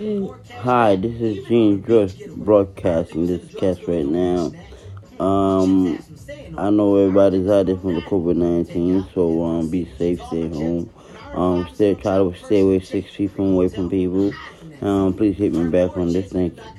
Hi, this is Gene Dress broadcasting this cast right now. Um, I know everybody's out there from the COVID nineteen, so um, be safe, stay home. Um, stay try to stay away six feet from away from people. Um, please hit me back on this. Thank you.